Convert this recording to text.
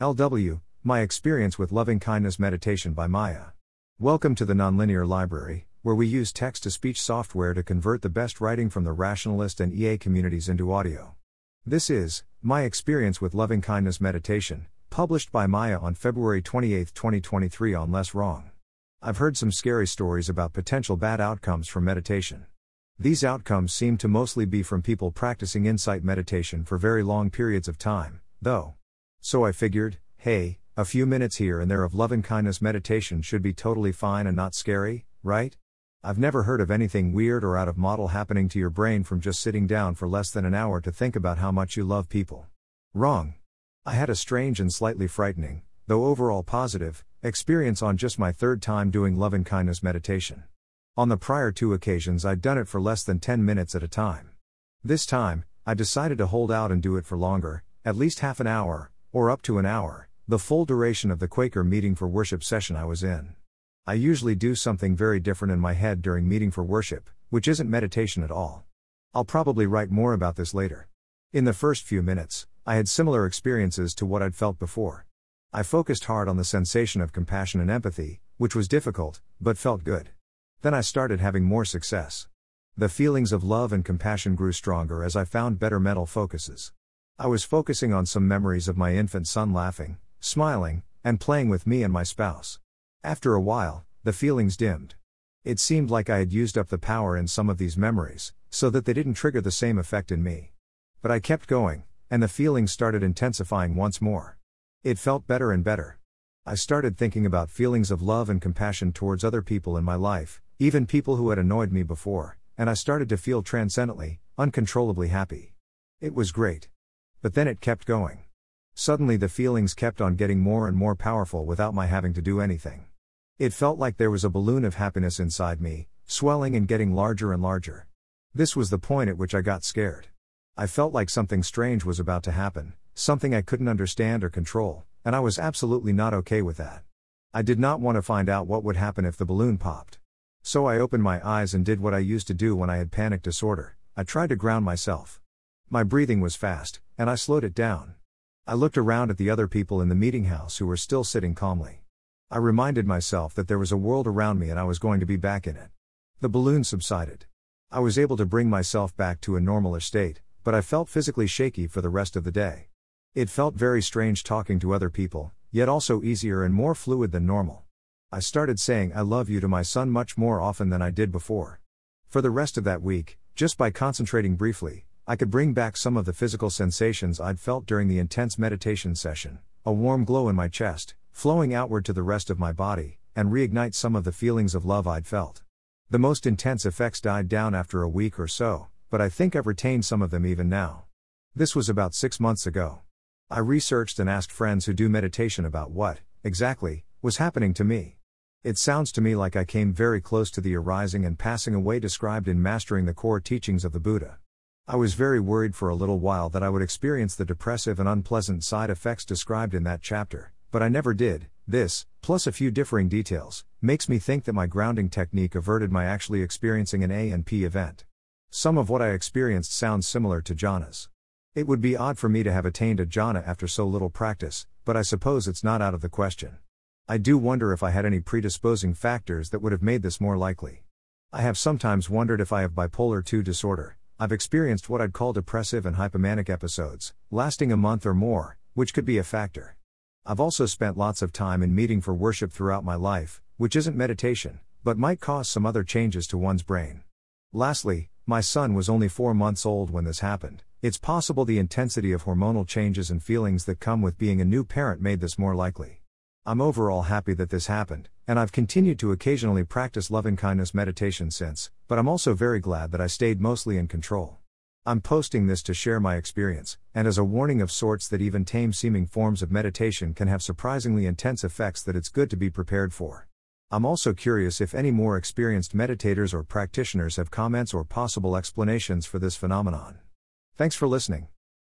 LW, My Experience with Loving Kindness Meditation by maia. Welcome to the Nonlinear Library, where we use text to speech software to convert the best writing from the rationalist and EA communities into audio. This is My Experience with Loving Kindness Meditation, published by maia on February 28, 2023 on LessWrong. I've heard some scary stories about potential bad outcomes from meditation. These outcomes seem to mostly be from people practicing insight meditation for very long periods of time, though. So I figured, hey, a few minutes here and there of loving kindness meditation should be totally fine and not scary, right? I've never heard of anything weird or out of model happening to your brain from just sitting down for less than an hour to think about how much you love people. Wrong. I had a strange and slightly frightening, though overall positive, experience on just my third time doing loving kindness meditation. On the prior two occasions, I'd done it for less than 10 minutes at a time. This time, I decided to hold out and do it for longer, at least half an hour, or up to an hour, the full duration of the Quaker meeting for worship session I was in. I usually do something very different in my head during meeting for worship, which isn't meditation at all. I'll probably write more about this later. In the first few minutes, I had similar experiences to what I'd felt before. I focused hard on the sensation of compassion and empathy, which was difficult, but felt good. Then I started having more success. The feelings of love and compassion grew stronger as I found better mental focuses. I was focusing on some memories of my infant son laughing, smiling, and playing with me and my spouse. After a while, the feelings dimmed. It seemed like I had used up the power in some of these memories, so that they didn't trigger the same effect in me. But I kept going, and the feelings started intensifying once more. It felt better and better. I started thinking about feelings of love and compassion towards other people in my life, even people who had annoyed me before, and I started to feel transcendently, uncontrollably happy. It was great. But then it kept going. Suddenly the feelings kept on getting more and more powerful without my having to do anything. It felt like there was a balloon of happiness inside me, swelling and getting larger and larger. This was the point at which I got scared. I felt like something strange was about to happen, something I couldn't understand or control, and I was absolutely not okay with that. I did not want to find out what would happen if the balloon popped. So I opened my eyes and did what I used to do when I had panic disorder I tried to ground myself. My breathing was fast, and I slowed it down. I looked around at the other people in the meeting house who were still sitting calmly. I reminded myself that there was a world around me and I was going to be back in it. The balloon subsided. I was able to bring myself back to a normalish state, but I felt physically shaky for the rest of the day. It felt very strange talking to other people, yet also easier and more fluid than normal. I started saying I love you to my son much more often than I did before. For the rest of that week, just by concentrating briefly, I could bring back some of the physical sensations I'd felt during the intense meditation session a warm glow in my chest, flowing outward to the rest of my body, and reignite some of the feelings of love I'd felt. The most intense effects died down after a week or so, but I think I've retained some of them even now. This was about six months ago. I researched and asked friends who do meditation about what, exactly, was happening to me. It sounds to me like I came very close to the arising and passing away described in Mastering the Core Teachings of the Buddha. I was very worried for a little while that I would experience the depressive and unpleasant side effects described in that chapter, but I never did. This, plus a few differing details, makes me think that my grounding technique averted my actually experiencing an A and P event. Some of what I experienced sounds similar to jhanas. It would be odd for me to have attained a jhana after so little practice, but I suppose it's not out of the question. I do wonder if I had any predisposing factors that would have made this more likely. I have sometimes wondered if I have bipolar 2 disorder. I've experienced what I'd call depressive and hypomanic episodes, lasting a month or more, which could be a factor. I've also spent lots of time in meeting for worship throughout my life, which isn't meditation, but might cause some other changes to one's brain. Lastly, my son was only four months old when this happened. It's possible the intensity of hormonal changes and feelings that come with being a new parent made this more likely. I'm overall happy that this happened, and I've continued to occasionally practice loving kindness meditation since, but I'm also very glad that I stayed mostly in control. I'm posting this to share my experience, and as a warning of sorts that even tame seeming forms of meditation can have surprisingly intense effects that it's good to be prepared for. I'm also curious if any more experienced meditators or practitioners have comments or possible explanations for this phenomenon. Thanks for listening.